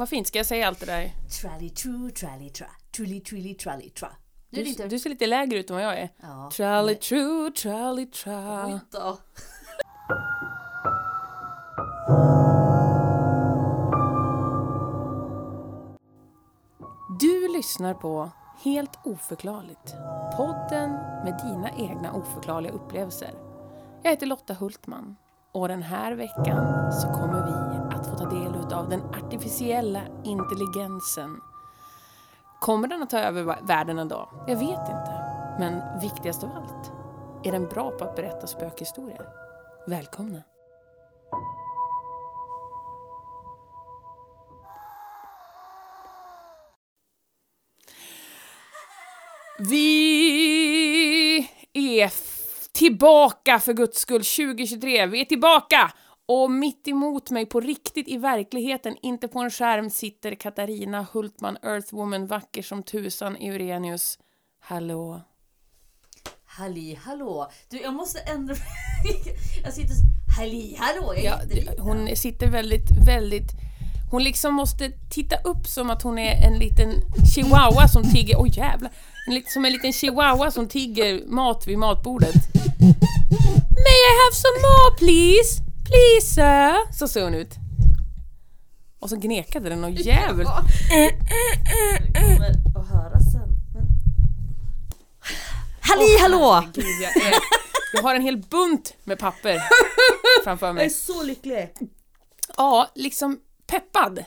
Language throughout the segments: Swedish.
Vad fint, ska jag säga allt det där? Trally true, trally tra. Truly, truly, trally tra. Du, du ser lite lägre ut än vad jag är. Ja. Trally true, trally tra. Oj då. Du lyssnar på Helt oförklarligt. Podden med dina egna oförklarliga upplevelser. Jag heter Lotta Hultman och den här veckan så kommer vi att få ta del av den artificiella intelligensen. Kommer den att ta över världen en dag? Jag vet inte. Men viktigast av allt, är den bra på att berätta spökhistorier? Välkomna! Vi är tillbaka för guds skull 2023. Vi är tillbaka! Och mitt emot mig på riktigt i verkligheten, inte på en skärm, sitter Katarina Hultman, Earthwoman, vacker som tusan, Eurenius. Hallå. Halli hallå. Du, jag måste ändå... jag sitter... Halli hallå, jag är Ja, jätteliten. hon sitter väldigt, väldigt... Hon liksom måste titta upp som att hon är en liten chihuahua som tigger... Oj jävlar! En som en liten chihuahua som tigger mat vid matbordet. May I have some more please? Please sir? Så ser hon ut. Och så gnekade den och jävel. kommer att höra sen. Men... Halli hallå! Gud, jag, är, jag har en hel bunt med papper framför Jag är mig. så lycklig. Ja, liksom peppad.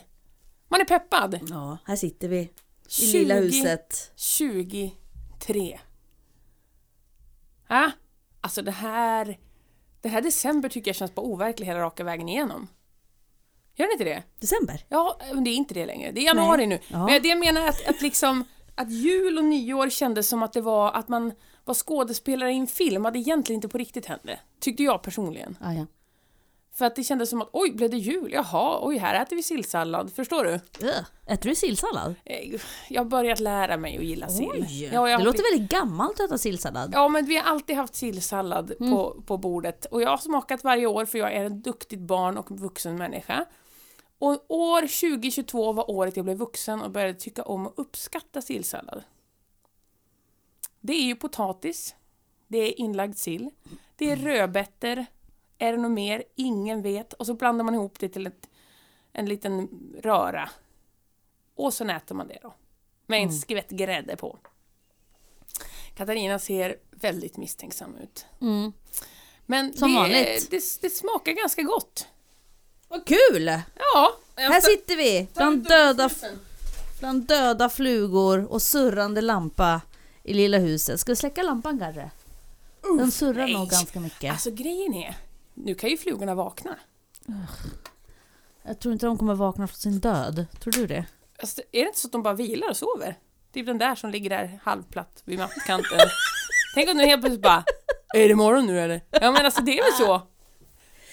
Man är peppad. Ja, här sitter vi. I 20 lilla huset. 23. Ja, alltså det här... Det här december tycker jag känns bara overklig hela raka vägen igenom. Gör det inte det? December. Ja, men det är inte det längre. Det är januari nu. Ja. Men det jag menar att, att liksom... Att jul och nyår kändes som att det var att man var skådespelare i en film, det egentligen inte på riktigt hände. Tyckte jag personligen. Ah, ja. För att det kändes som att oj, blev det jul? Jaha, oj, här äter vi sillsallad. Förstår du? Ugh. Äter du sillsallad? Eh, Jag har börjat lära mig att gilla sill. Oj! Ja, det har låter väldigt gammalt att äta sillsallad. Ja, men vi har alltid haft sillsallad Mm. på, på bordet. Och jag har smakat varje år för jag är ett duktigt barn och vuxen människa. Och år 2022 var året jag blev vuxen och började tycka om och uppskatta sillsallad. Det är ju potatis, det är inlagd sill, det är rödbetor, är det något mer? Ingen vet. Och så blandar man ihop det till ett, en liten röra. Och så äter man det då. Med Mm. en skvätt grädde på. Katarina ser väldigt misstänksam ut. Mm. Men Som det, vanligt. Det, det smakar ganska gott. Vad kul! Ja. Här sitter vi bland döda, bland döda flugor och surrande lampa i lilla huset. Ska vi släcka lampan kanske? Den surrar nog ganska mycket. Alltså grejen är, nu kan ju flugorna vakna. Jag tror inte de kommer vakna från sin död. Tror du det? Alltså, är det inte så att de bara vilar och sover? Typ den där som ligger där halvplatt vid mattkanten. Tänk om nu helt plötsligt bara, är det morgon nu eller? Ja men alltså det är väl så?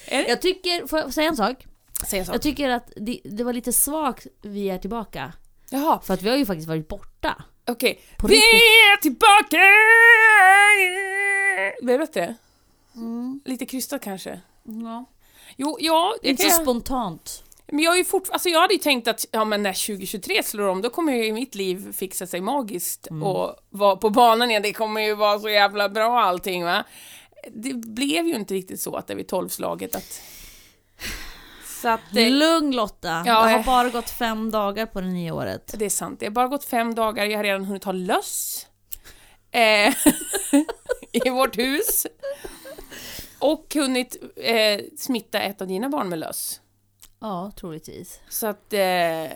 Är? Jag tycker, får jag säga en sak? Säg en sak. Jag tycker att det, det var lite svagt vi är tillbaka. Jaha, För att vi har ju faktiskt varit borta. okej. På Vi är tillbaka! Blev det bättre? Lite krystat kanske? Ja. Jo, ja, Inte kan... så spontant. Men jag, är ju fort, alltså jag hade ju tänkt att ja, men när 2023 slår om, då kommer ju mitt liv fixa sig magiskt och vara på banan igen. Det kommer ju vara så jävla bra allting va. Det blev ju inte riktigt så att det vid tolvslaget att... Så att det, Lugn Lotta. Ja, det har eh. bara gått fem dagar på det nya året. det är sant. Det har bara gått fem dagar, jag har redan hunnit ha löss. Eh, I vårt hus. Och hunnit eh, smitta ett av dina barn med löss. Ja, troligtvis. Så att eh,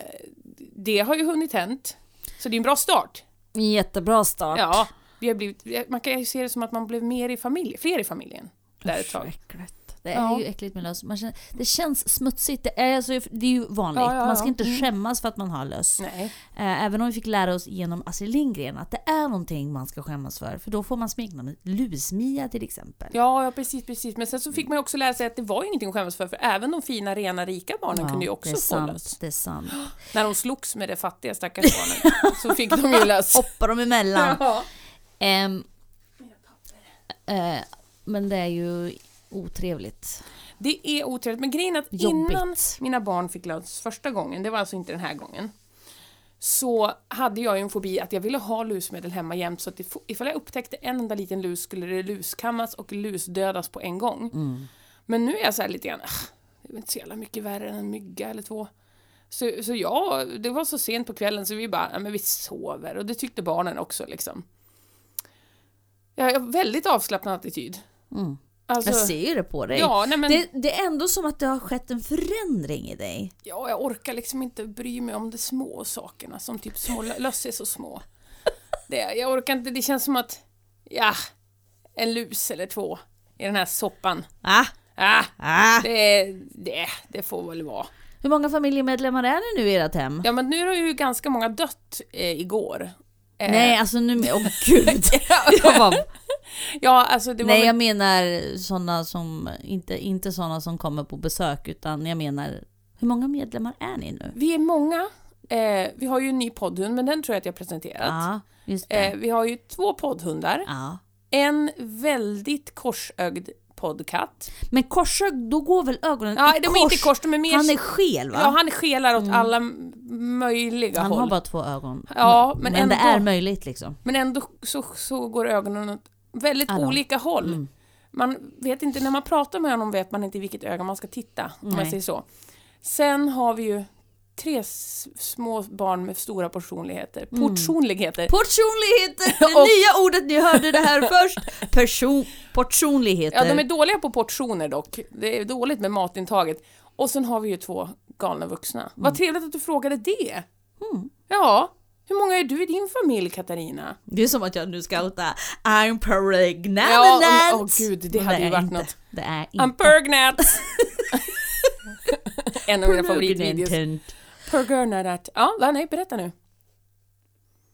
det har ju hunnit hänt. Så det är en bra start. En jättebra start. Ja, vi har blivit, man kan ju se det som att man blev mer i familj, fler i familjen. Där ett tag. Det är Ja. ju äckligt med löss. Man känner, det känns smutsigt. Det är, alltså, det är ju vanligt. Ja, ja, Man ska inte Mm. skämmas för att man har löss. Nej. Eh, Även om vi fick lära oss genom Astrid Lindgren att det är någonting man ska skämmas för. För då får man smeknamnet Lusmia till exempel. Ja, ja, precis, precis. Men sen så fick man ju också lära sig att det var ju ingenting att skämmas för, för även de fina, rena, rika barnen kunde ju också få sant, löss. Det är sant. När de slogs med det fattiga stackars barnen så fick de ju löss. Hoppar de emellan. Ja. Eh, men det är ju otrevligt. Det är otrevligt. Men grejen är att Jobbigt. innan mina barn fick lus första gången, det var alltså inte den här gången, så hade jag ju en fobi att jag ville ha lusmedel hemma jämt så att if- ifall jag upptäckte en enda liten lus skulle det luskammas och lusdödas på en gång. Men nu är jag så här lite grann, "Ah, det är inte så jävla mycket värre än en mygga eller två. Så, så ja, det var så sent på kvällen så vi bara, ja men vi sover och det tyckte barnen också liksom. Jag har väldigt avslappnad attityd. Mm. Alltså, Jag ser ju det på dig. ja, nej men, Det, det är ändå som att det har skett en förändring i dig. ja, jag orkar liksom inte bry mig om de små sakerna som typ små lö- löss är så små. Det, jag orkar inte, det känns som att, ja, en lus eller två i den här soppan. Ah, Ah, ah. det, det, det får väl vara. Hur många familjemedlemmar är det nu i ert hem? Ja men nu har ju ganska många dött eh, igår. Eh, Nej, alltså nu... Åh gud! jag bara, Ja, alltså det var nej, väl, jag menar sådana som... Inte, inte sådana som kommer på besök, utan jag menar... Hur många medlemmar är ni nu? vi är många. Eh, vi har ju en ny poddhund, men den tror jag att jag har presenterat. Ja, det. Eh, vi har ju två poddhundar. ja. En väldigt korsögd poddkatt. Men korsögd, då går väl ögonen Ja, i de är kors? inte kors, de är mer... Han är skel va? Ja, han skelar åt alla m- möjliga Han håll. har bara två ögon. Ja, men, men det ändå- är möjligt liksom. Men ändå så, så går ögonen åt väldigt Alla. olika håll. Mm. Man vet inte, när man pratar med honom vet man inte i vilket öga man ska titta, om Nej. jag säger så. Sen har vi ju tre små barn med stora portionligheter. Mm. Portionligheter. Portionligheter! Det Och- nya ordet ni hörde det här först. Person, portionligheter. Ja, de är dåliga på portioner dock. Det är dåligt med matintaget. Och sen har vi ju två galna vuxna. Vad trevligt att du frågade det. Mm. Ja, hur många är du i din familj, Katarina? Det är som att jag nu ska outa I'm pregnant! Ja, åh gud, det hade ju är varit inte. något. Det är I'm inte. pregnant! en av mina favoritvideos. Pregnant. Ja, nej, berätta nu.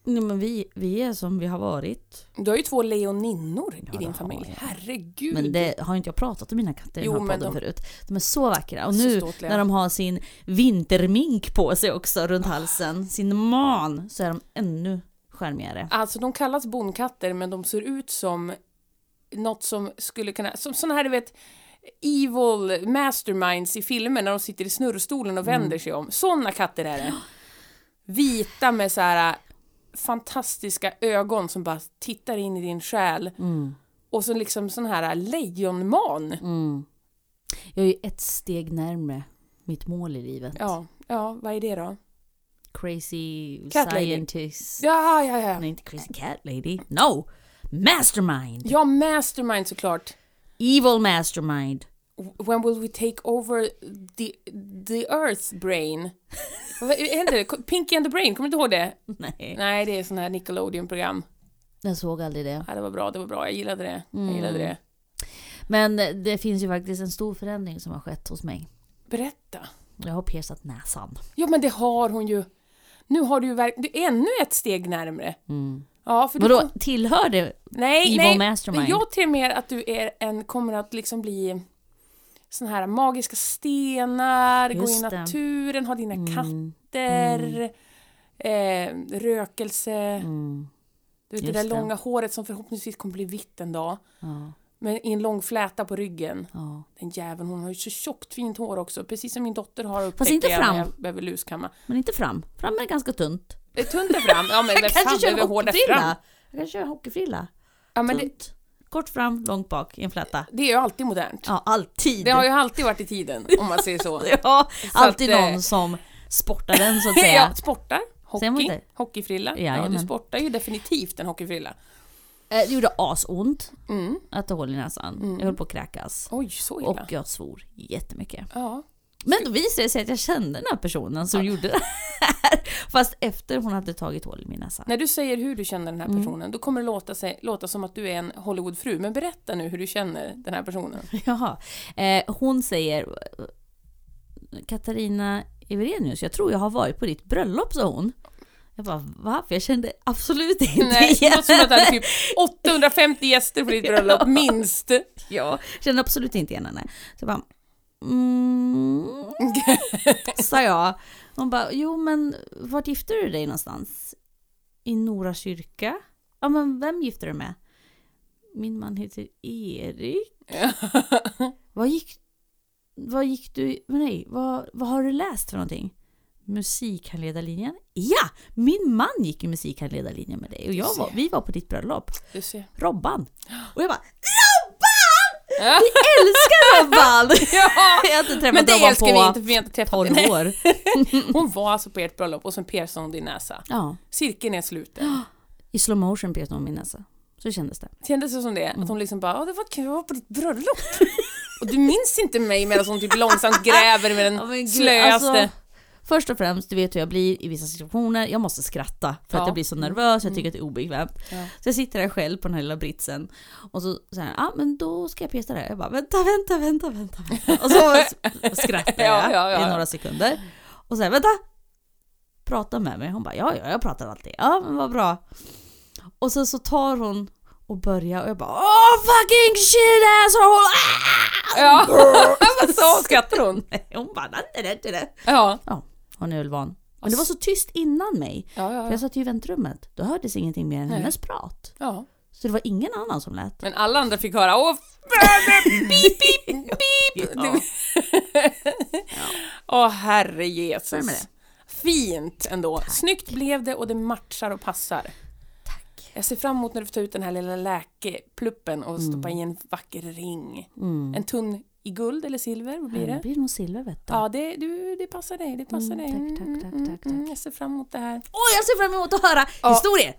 Nej, men vi, vi är som vi har varit. Du har ju två leoninnor Ja, i din familj. jag. Herregud. Men det har inte jag pratat om mina katter i Jo, den här podden de- förut. De är så vackra. Och Så nu ståtliga. när de har sin vintermink på sig också runt halsen, sin man, så är de ännu charmigare. Alltså, de kallas bondkatter, men de ser ut som något som skulle kunna... Som såna här, du vet, evil masterminds i filmer när de sitter i snurrstolen och vänder sig om. Såna katter är det. Vita med så här fantastiska ögon som bara tittar in i din själ. Mm. Och så liksom sån här lejonman. Mm. Jag är ju ett steg närmre mitt mål i livet. Ja, ja, vad är det då? Crazy Cat lady. scientist. Ja, ja, ja. Nej, inte crazy cat lady. No! Mastermind! Ja, mastermind såklart. Evil mastermind. When will we take over the, the earth brain? Vad det? Pinky and the Brain, kommer du inte ihåg det? Nej. Nej, det är sån här Nickelodeon-program. Jag såg aldrig det. Ja, det var bra, det var bra. Jag gillade det. Jag gillade det. Men det finns ju faktiskt en stor förändring som har skett hos mig. Berätta. Jag har piercat näsan. Ja, men det har hon ju. Nu har du ju verk- du är ännu ett steg närmre. Mm. Ja, för du Vadå, kom- tillhör det Nej, Evil nej. Mastermind? Jag tror mer att du är en, kommer att liksom bli sån här magiska stenar, gå Just i det. naturen, ha dina Mm. katter, eh, rökelse. Mm. Du vet det där det. långa håret som förhoppningsvis kommer bli vitt en dag. Ja, Men i en lång fläta på ryggen. ja. Den jäveln, hon har ju så tjockt fint hår också. Precis som min dotter har Fast upptäcker inte fram. jag behöver luskamma. Men inte fram. Fram är ganska tunt. Det är tunt där fram. Ja men Jag fan behöver hårda fram. Jag kanske kör hockeyfrilla. Ja men det, Tunt. Kort fram, långt bak i en fläta. det är ju alltid modernt. Ja, alltid. Det har ju alltid varit i tiden om man säger så. Ja, alltid att, eh, någon som sportar den så att säga. ja, sportar, hockey, hockeyfrilla. Ja, du sportar ju definitivt en hockeyfrilla. Eh, Det gjorde asont Mm. att ha hål i näsan. Jag höll på att kräkas. Oj, så illa. Och jag svor jättemycket. Ja. Men då visade det sig att jag kände den här personen som gjorde det här. Fast efter hon hade tagit hål i min näsa. När du säger hur du känner den här Mm. personen, då kommer det låta, sig, låta som att du är en Hollywoodfru. Men berätta nu hur du känner den här personen. Jaha. Eh, hon säger Katarina Everenius, jag tror jag har varit på ditt bröllop, sa hon. Jag bara, va? För jag kände absolut inte Nej, det igen låter som att du hade typ 850 gäster på ditt bröllop, minst. Jag kände absolut inte igen henne. Så jag bara, mm, sa jag. Hon bara, jo men vart gifte du dig någonstans? I Nora kyrka? Ja men vem gifte du med? Min man heter Erik. Vad gick vad gick du, nej, vad, vad har du läst för någonting? Musikhandledarlinjen? Ja! Min man gick i musikhandledarlinjen med dig och jag var, vi var på ditt bröllop. Robban. Och jag bara! Vi älskar Robban! Ja, Jag har inte träffat men det Robban älskar vi inte för vi har inte träffat 12 henne. år. Hon var alltså på ert bröllop och sen piercade hon din näsa. Ja, Cirkeln är sluten. i slow motion petade hon min näsa. Så kändes det. Kändes det som det? Mm. Att hon liksom bara, "Åh, det var kul, jag var på ditt bröllop. och du minns inte mig medan hon typ långsamt gräver med den Ja, gud, slöaste. alltså, först och främst, du vet hur jag blir i vissa situationer. Jag måste skratta för Ja. att jag blir så nervös, jag tycker att det är obekvämt. Ja. Så jag sitter där själv på den här lilla britsen och så säger ja men då ska jag peta det. Jag bara, vänta, vänta, vänta, vänta. vänta. Och så skrattar jag Ja, i några sekunder. Och så här, vänta! Prata med mig. Hon bara, ja, ja, jag pratar alltid. Ja, men vad bra. Och så, så tar hon och börjar och jag bara, åh fucking shit asshole! Ah! Ja, sa skrattar hon? Hon bara, nej, nej, nej. Ja. Ja, hon är väl van. Men det var så tyst innan mig. Ja, För ja, jag ja. satt ju i väntrummet. Då hördes ingenting mer än Nej. hennes prat. ja. Så det var ingen annan som lät. Men alla andra fick höra, åh, pip, pip, pip. Ja. Åh, herre Jesus. Fint ändå. Snyggt blev det och det matchar och passar. Tack. Jag ser fram emot när du får ta ut den här lilla läkepluppen och stoppa i en vacker ring. Mm. En tunn i guld eller silver, vad blir Det det? blir nog silver vet du. Ja, det, du, det passar dig. Det passar Mm, dig. tack, tack, tack, Mm, tack, mm, tack. Jag ser fram emot det här. Åh, jag ser fram emot att höra Ja. historier!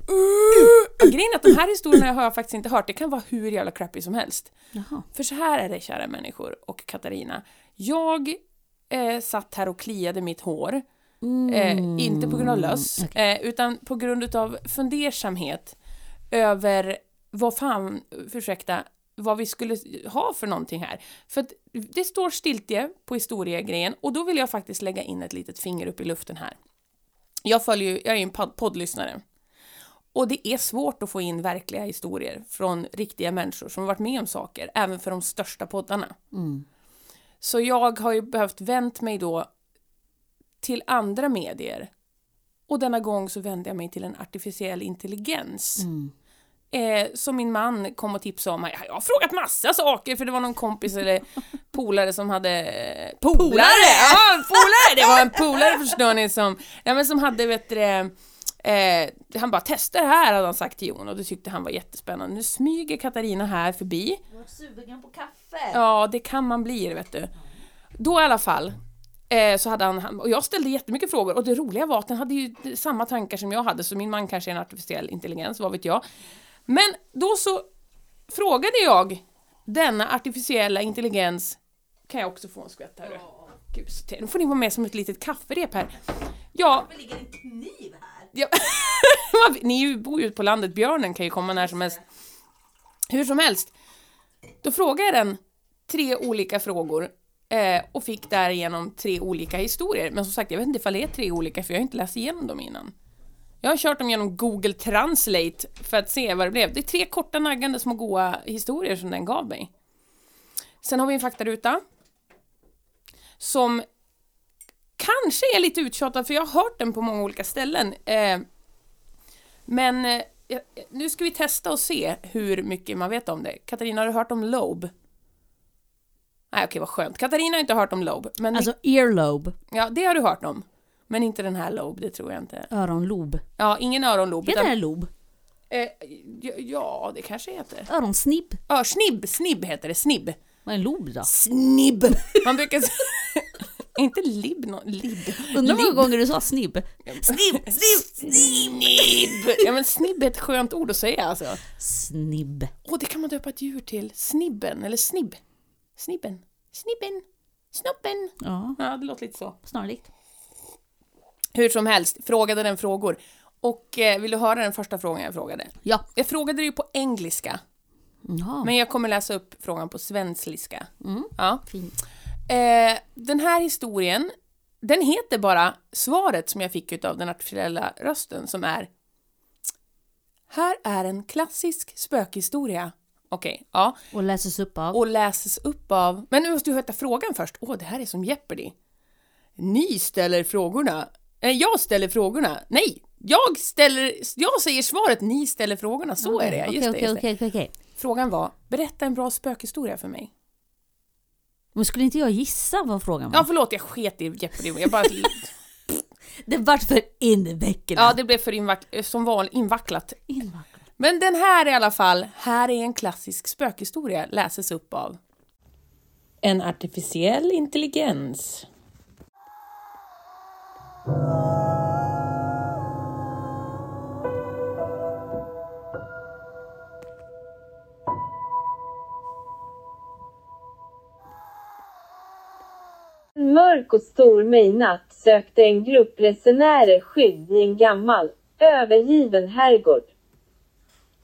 Ja, grejen är att de här historierna har jag faktiskt inte hört. Det kan vara hur jävla crappy som helst. Jaha. För så här är det, kära människor och Katarina. Jag eh, satt här och kliade mitt hår. Eh, inte på grund av löss, Mm, Okej. eh, utan på grund av fundersamhet över vad fan, ursäkta, vad vi skulle ha för någonting här. För det står stiltje på historiegrejen och då vill jag faktiskt lägga in ett litet finger upp i luften här. Jag följer ju, jag är ju en pod- poddlyssnare. Och det är svårt att få in verkliga historier från riktiga människor som har varit med om saker, även för de största poddarna. Mm. Så jag har ju behövt vänt mig då till andra medier. Och denna gång så vände jag mig till en artificiell intelligens. Mm. Eh, som min man kom och tipsade om. Jag har frågat massa saker för det var någon kompis eller polare som hade... eh, Polare! Ja, polare! Det var en polare förstår ni som, ja, men som hade, vet du eh, han bara testa det här hade han sagt till Jon och det tyckte han var jättespännande. Nu smyger Katarina här förbi. Jag var sugen på kaffe. Ja, det kan man bli, vet du. Då i alla fall, eh, så hade han, han- och jag ställde jättemycket frågor och det roliga var att han hade ju samma tankar som jag hade, så min man kanske är en artificiell intelligens, vad vet jag. Men då så frågade jag denna artificiella intelligens, kan jag också få en skvätt här? Gud, så- nu får ni vara med som ett litet kafferep här. Ja, Det ligger en kniv här. Ja. Ni bor ju ute på landet, björnen kan ju komma när som helst. Hur som helst, då frågade jag den tre olika frågor eh, och fick därigenom tre olika historier. Men som sagt, jag vet inte ifall det är tre olika för jag har inte läst igenom dem innan. Jag har kört dem genom Google Translate för att se vad det blev. Det är tre korta naggande små goa historier som den gav mig. Sen har vi en faktaruta. Som kanske är lite uttjatad för jag har hört den på många olika ställen. Eh, men eh, nu ska vi testa och se hur mycket man vet om det. Katarina, har du hört om Lobe? Nej, okej, vad skönt. Katarina har inte hört om Lobe, men Alltså earlobe, ja, det har du hört om. Men inte den här Lobe, det tror jag inte. öronlob. Ja, ingen öronlob. Heter utan- det lob? Eh, ja, det kanske heter. Öronsnibb? Ja, snibb, heter det, snibb. Vad är en lob då? Snibb! Man brukar säga... inte lib, no, lib. Undrar hur många gånger du sa snibb? Snibb, snibb, snibb! Ja men snibb är ett skönt ord att säga alltså. Snibb. Åh, det kan man döpa ett djur till. Snibben, eller snibb. Snibben. Snibben. Snoppen. Ja, Ja, det låter lite så. snarlikt. Hur som helst, frågade den frågor. Och eh, vill du höra den första frågan jag frågade? Ja. Jag frågade det ju på engelska, Jaha. men jag kommer läsa upp frågan på svenskliska. Mm. Ja. Fint. Eh, den här historien, den heter bara svaret som jag fick av den artificiella rösten som är Här är en klassisk spökhistoria. Okej, ja. Och läses upp av? Och läses upp av... Men nu måste du heta frågan först. Åh, det här är som Jeopardy. Ni ställer frågorna. Eh, jag ställer frågorna. Nej, jag ställer... Jag säger svaret, ni ställer frågorna. Så är det, just det. okej, Just det. okej, okej, okej. Frågan var, berätta en bra spökhistoria för mig. Men skulle inte jag gissa vad frågan var? Ja, förlåt, jag sket i Jeopardy. Jag bara... Det vart för invecklat. Ja, det blev för invack- som vanligt invacklat. Invecklat. Men den här i alla fall, här är en klassisk spökhistoria, läses upp av en artificiell intelligens. En mörk och stormig natt sökte en grupp resenärer skydd i en gammal, övergiven herrgård.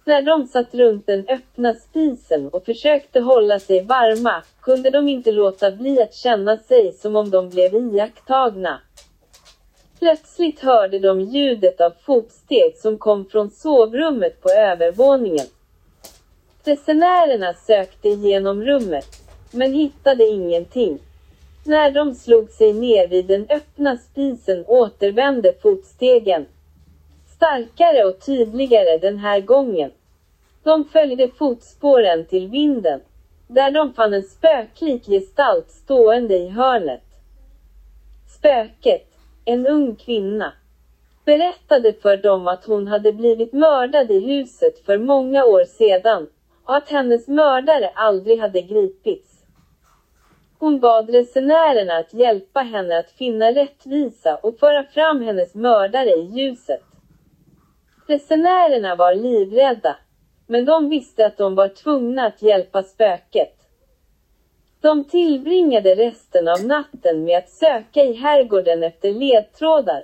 När de satt runt den öppna spisen och försökte hålla sig varma kunde de inte låta bli att känna sig som om de blev iakttagna. Plötsligt hörde de ljudet av fotsteg som kom från sovrummet på övervåningen. Resenärerna sökte igenom rummet, men hittade ingenting. När de slog sig ner vid den öppna spisen återvände fotstegen. Starkare och tydligare den här gången. De följde fotspåren till vinden, där de fann en spöklik gestalt stående i hörnet. Spöket, en ung kvinna, berättade för dem att hon hade blivit mördad i huset för många år sedan och att hennes mördare aldrig hade gripits. Hon bad resenärerna att hjälpa henne att finna rättvisa och föra fram hennes mördare i ljuset. Resenärerna var livrädda, men de visste att de var tvungna att hjälpa spöket. De tillbringade resten av natten med att söka i herrgården efter ledtrådar,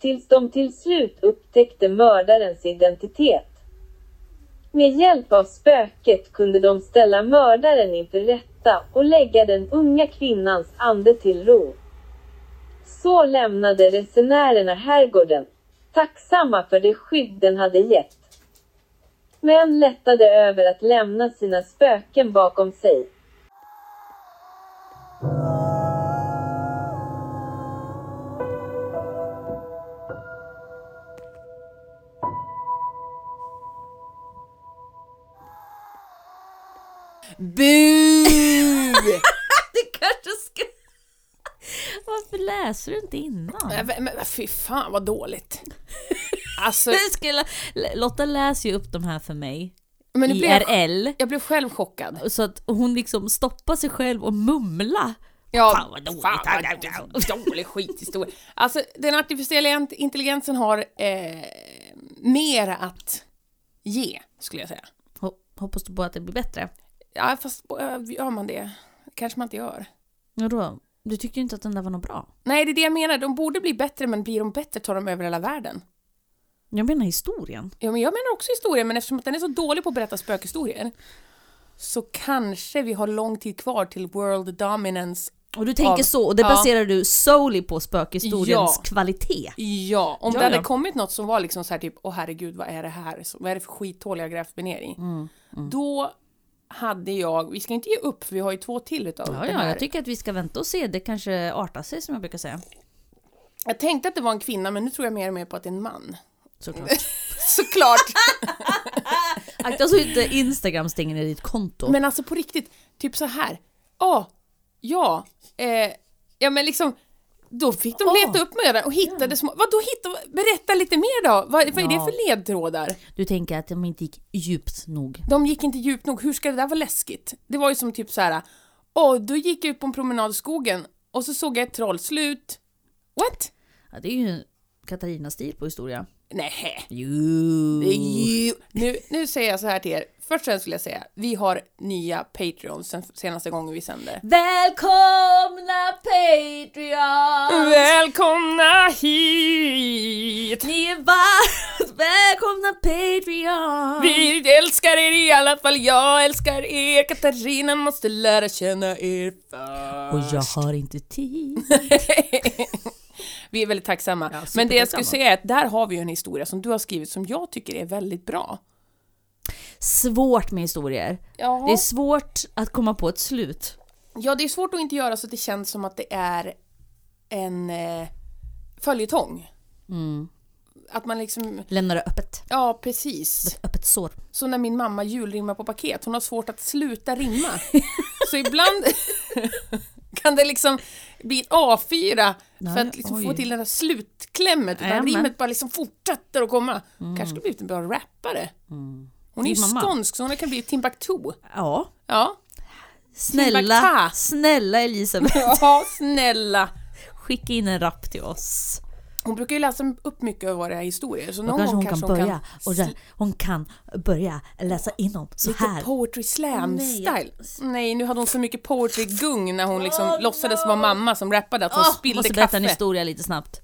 tills de till slut upptäckte mördarens identitet. Med hjälp av spöket kunde de ställa mördaren inför rätta och lägga den unga kvinnans ande till ro. Så lämnade resenärerna herrgården, tacksamma för det skydd den hade gett. Men lättade över att lämna sina spöken bakom sig. Bu! Det kanske ska... Varför läser du inte innan? men, men, men fy fan vad dåligt. Alltså, skulle, Lotta läser ju upp de här för mig. men nu blev jag, IRL. jag blev själv chockad. Så att hon liksom stoppar sig själv och mumla. Ja, Fan, vad dåligt. Fan, vad dålig skithistoria. Alltså, den artificiella intelligensen har eh, mer att ge, skulle jag säga. Ho- Hoppas du på att det blir bättre? Ja, fast gör man det? kanske man inte gör. Ja då, du tyckte ju inte att den där var något bra. Nej, det är det jag menar. De borde bli bättre, men blir de bättre tar de över hela världen. Jag menar historien. Ja, men jag menar också historien, men eftersom att den är så dålig på att berätta spökhistorier så kanske vi har lång tid kvar till world dominance. Och du tänker Av- så, och det ja. baserar du solely på spökhistoriens Ja. kvalitet. Ja, om Ja, det hade ja. kommit något som var liksom så här typ, åh herregud, vad är det här? Så, vad är det för skithål jag grävt mig ner i? Mm, Då hade jag, vi ska inte ge upp för vi har ju två till utav Ja, ja, jag tycker att vi ska vänta och se. Det kanske artar sig som jag brukar säga. jag tänkte att det var en kvinna, men nu tror jag mer och mer på att det är en man. Såklart. Såklart! Akta så inte Instagram stänger ner ditt konto. men alltså på riktigt, typ så här. Åh, ja, eh, ja men liksom, då fick de Åh. leta upp mördaren och hittade små, vadå hitta, berätta lite mer då, vad, vad är det Ja. för ledtrådar? Du tänker att de inte gick djupt nog. De gick inte djupt nog, hur ska det där vara läskigt? Det var ju som typ så här. åh, då gick jag ut på en promenad i skogen och så såg jag ett troll, slut. What? Ja, det är ju Katarina-stil på historia. Nej. Jo. Jo. Nu, nu säger jag så här till er. Först och främst vill jag säga, vi har nya Patreons sen senaste gången vi sände. Välkomna Patreon! Välkomna hit! Ni är varmt välkomna Patreon! Vi älskar er i alla fall, jag älskar er. Katarina måste lära känna er Och först. jag har inte tid. Vi är väldigt tacksamma. Ja, Men det jag skulle säga är att där har vi ju en historia som du har skrivit som jag tycker är väldigt bra. Svårt med historier. Ja. Det är svårt att komma på ett slut. Ja, det är svårt att inte göra så att det känns som att det är en eh, följetong. Mm. Att man liksom, Lämnar det öppet. ja precis. Ett öppet sår. Så när min mamma julrimmar på paket, hon har svårt att sluta rimma. Så ibland, kan det liksom bli ett A4 för Nej, att liksom få till den här slutklämmet, utan rimmet bara liksom fortsätter att komma. Kanske skulle blivit en bra rappare. Hon är ju mamma. skånsk, så hon kan bli Timbuktu. Ja, Ja. snälla, Timbukta. snälla Elisabeth. ja, snälla. Skicka in en rap till oss. Hon brukar ju läsa upp mycket av våra historier, så någon kanske gång hon kanske kan hon börja. kan... Och hon kan börja läsa in dem så Lite här. poetry slam Nej, style. Nej, nu hade hon så mycket poetry gung när hon liksom låtsades vara mamma som rappade att hon Åh, spillde måste berätta kaffe. en historia lite snabbt.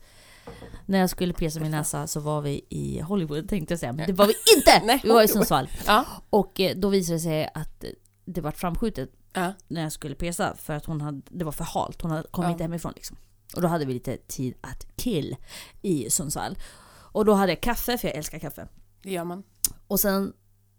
När jag skulle pierca min näsa så var vi i Hollywood tänkte jag säga, men det var vi inte! Nej, vi var i. Sundsvall. Ja, Och eh, då visade det sig att det var framskjutet ja. när jag skulle pierca för att hon hade, det var för halt. Hon hade, kom Ja. inte hemifrån liksom. Och då hade vi lite tid att kill i Sundsvall. Och då hade jag kaffe, för jag älskar kaffe. det gör man. Och sen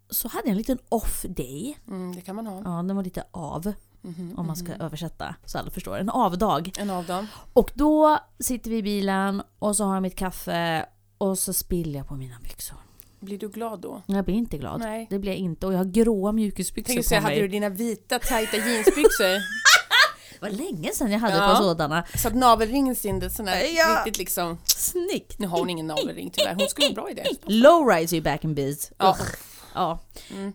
så hade jag en liten off day. Mm, det kan man ha. Ja, den var lite av. Mhm, Om man ska översätta så alla förstår. En avdag. En av dem. Och då sitter vi i bilen och så har jag mitt kaffe och så spiller jag på mina byxor. Blir du glad då? Jag blir inte glad. Nej. Det blir jag inte. Och jag har gråa mjukisbyxor Tänkte på mig. hade du dina vita tajta jeansbyxor? Det var länge sedan jag hade Ja. ett par sådana. så att navelringen syntes sån Ja. riktigt liksom... Snyggt! Nu har hon ingen navelring tyvärr, hon skulle vara bra i det. Lowrise är ju back in biz. Ja. Ja.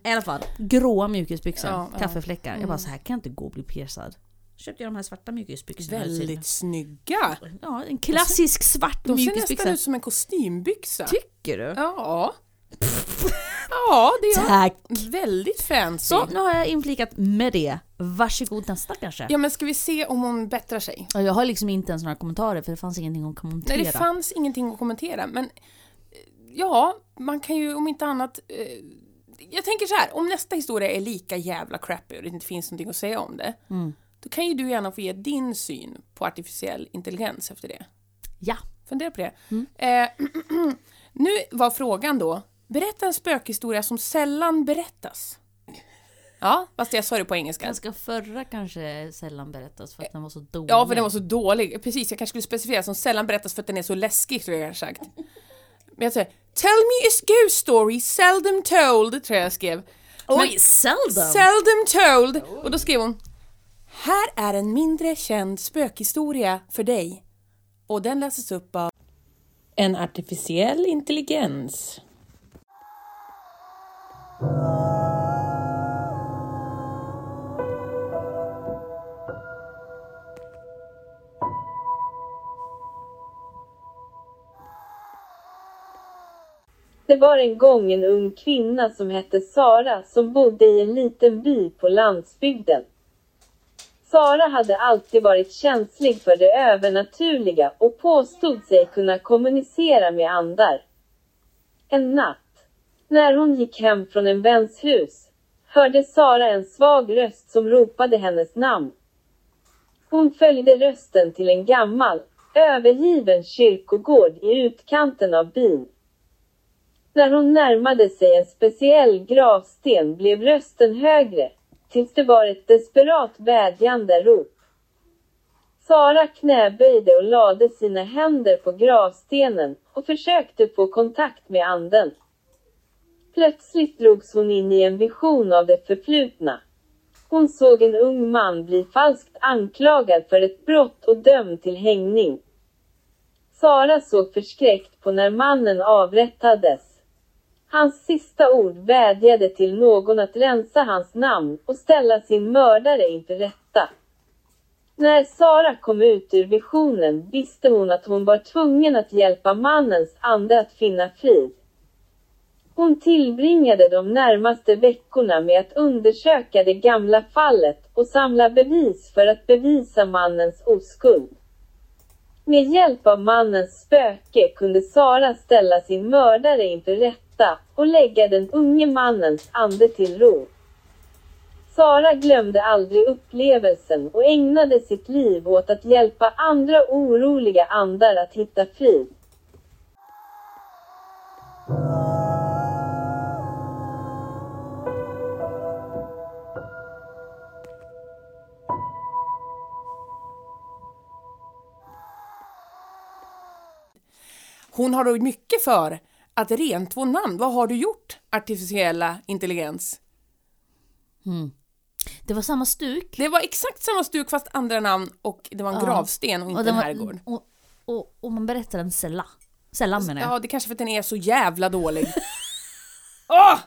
I alla fall, gråa mjukisbyxor, Ja, kaffefläckar. Jag bara så här kan jag inte gå och bli piercad. Köpte jag de här svarta mjukisbyxorna. Väldigt snygga. Ja, en klassisk svart De ser nästan mjukisbyxa. ut som en kostymbyxa. Tycker du? Ja. Ja, det är Tack! väldigt fancy. Så, nu har jag inflikat med det. Varsågod nästa kanske. Ja, men ska vi se om hon bättrar sig? Ja, Jag har liksom inte ens några kommentarer för det fanns ingenting att kommentera. Nej, det fanns ingenting att kommentera, men eh, ja, man kan ju om inte annat... Eh, jag tänker så här, om nästa historia är lika jävla crappy och det inte finns någonting att säga om det, Mm. då kan ju du gärna få ge din syn på artificiell intelligens efter det. Ja. Fundera på det. Mm. Eh, nu var frågan då, berätta en spökhistoria som sällan berättas. Ja, fast jag sa det på engelska. Ganska förra kanske sällan berättas för att den var så dålig. Ja, för den var så dålig. Precis, jag kanske skulle specificera som sällan berättas för att den är så läskig, tror jag sagt. Men jag säger, tell me a ghost story seldom told, tror jag jag skrev. Oj, Men- seldom! Seldom told! Och då skrev hon, här är en mindre känd spökhistoria för dig. Och den läses upp av en artificiell intelligens. Det var en gång en ung kvinna som hette Sara som bodde i en liten by på landsbygden. Sara hade alltid varit känslig för det övernaturliga och påstod sig kunna kommunicera med andar. En natt, när hon gick hem från en väns hus, hörde Sara en svag röst som ropade hennes namn. Hon följde rösten till en gammal, övergiven kyrkogård i utkanten av byn. När hon närmade sig en speciell gravsten blev rösten högre, tills det var ett desperat vädjande rop. Sara knäböjde och lade sina händer på gravstenen och försökte få kontakt med anden. Plötsligt drogs hon in i en vision av det förflutna. Hon såg en ung man bli falskt anklagad för ett brott och dömd till hängning. Sara såg förskräckt på när mannen avrättades. Hans sista ord vädjade till någon att rensa hans namn och ställa sin mördare inför rätta. När Sara kom ut ur visionen visste hon att hon var tvungen att hjälpa mannens ande att finna frid. Hon tillbringade de närmaste veckorna med att undersöka det gamla fallet och samla bevis för att bevisa mannens oskuld. Med hjälp av mannens spöke kunde Sara ställa sin mördare inför rätta och lägga den unge mannens ande till ro. Sara glömde aldrig upplevelsen och ägnade sitt liv åt att hjälpa andra oroliga andar att hitta frid. Hon har då mycket för att rentvå namn. Vad har du gjort, artificiella intelligens? Mm. Det var samma stuk. Det var exakt samma stuk fast andra namn och det var en ja. gravsten och inte och en herrgård. Och, och, och, man berättar den sällan. Sällan menar jag. Ja, det är kanske för att den är så jävla dålig. Oh!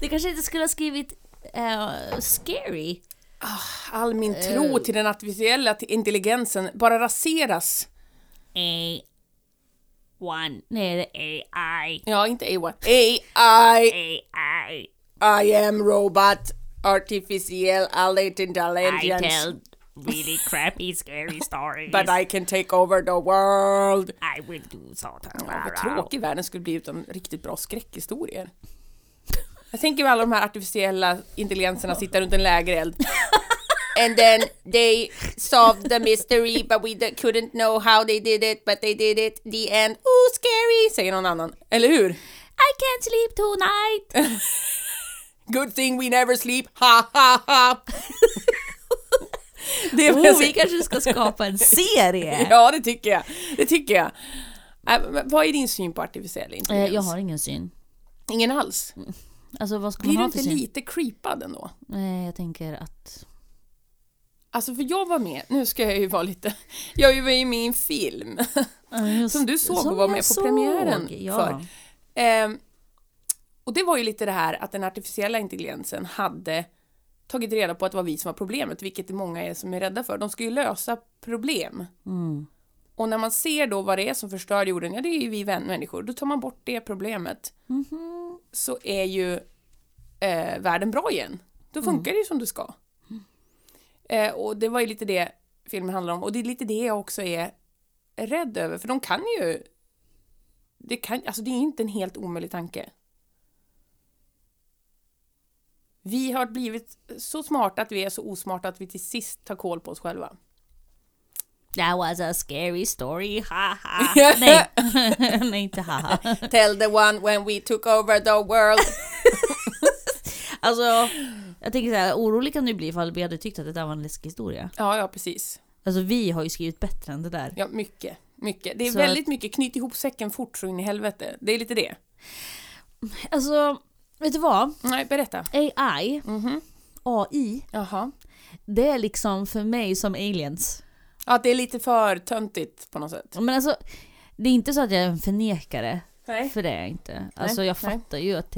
Det kanske inte skulle ha skrivit uh, scary. Ah, all min tro uh. till den artificiella intelligensen bara raseras. Eh, Nej, det är AI. Ja, inte A1. AI! AI! I am robot. Artificiell alert intelligence. I tell really crappy scary stories. But I can take over the world. I will do so. Ja, vad tråkig världen skulle bli utan riktigt bra skräckhistorier. Jag tänker mig alla de här artificiella intelligenserna sitta runt en lägereld And then they solved the mystery but we couldn't know how they did it but they did it. The end. Ooh scary! Säger någon annan. Eller hur? I can't sleep tonight. Good thing we never sleep. Ha ha ha! Det Oh, vi kanske ska skapa en serie. Ja, det tycker jag. Det tycker jag. Äh, vad är din syn på artificiell Eh, intelligens? jag har ingen syn. Ingen alls. Alltså Blir du inte syn? lite creepad ändå? Nej, jag tänker att... Alltså för jag var med, nu ska jag ju vara lite, jag var ju med i en film som du såg och var med på såg, premiären ja. för. Ehm, och det var ju lite det här att den artificiella intelligensen hade tagit reda på att det var vi som var problemet, vilket det många är som är rädda för. De ska ju lösa problem. Mm. Och när man ser då vad det är som förstör jorden, ja det är ju vi människor, då tar man bort det problemet. Mhm. Så är ju eh, världen bra igen. Då funkar det ju som det ska. Eh, och det var ju lite det filmen handlar om. Och det är lite det jag också är rädd över, för de kan ju... Det, kan, alltså det är inte en helt omöjlig tanke. Vi har blivit så smarta att vi är så osmarta att vi till sist tar koll på oss själva. That was a scary story, haha. Nej, nej inte haha. Tell the one when we took over the world. Alltså, jag tänker så här, orolig kan du bli ifall vi hade tyckt att det där var en läskig historia. Ja, ja, precis. Alltså vi har ju skrivit bättre än det där. Ja, mycket. Mycket. Det är Så väldigt mycket knyt ihop säcken fort så in i helvete. Det är lite det. Alltså, vet du vad? Nej, berätta. AI, Mhm. AI, Jaha. det är liksom för mig som aliens. Ja, att det är lite för töntigt på något sätt. Men alltså, det är inte så att jag är en förnekare, Nej. för det är jag inte. Alltså jag nej. fattar ju att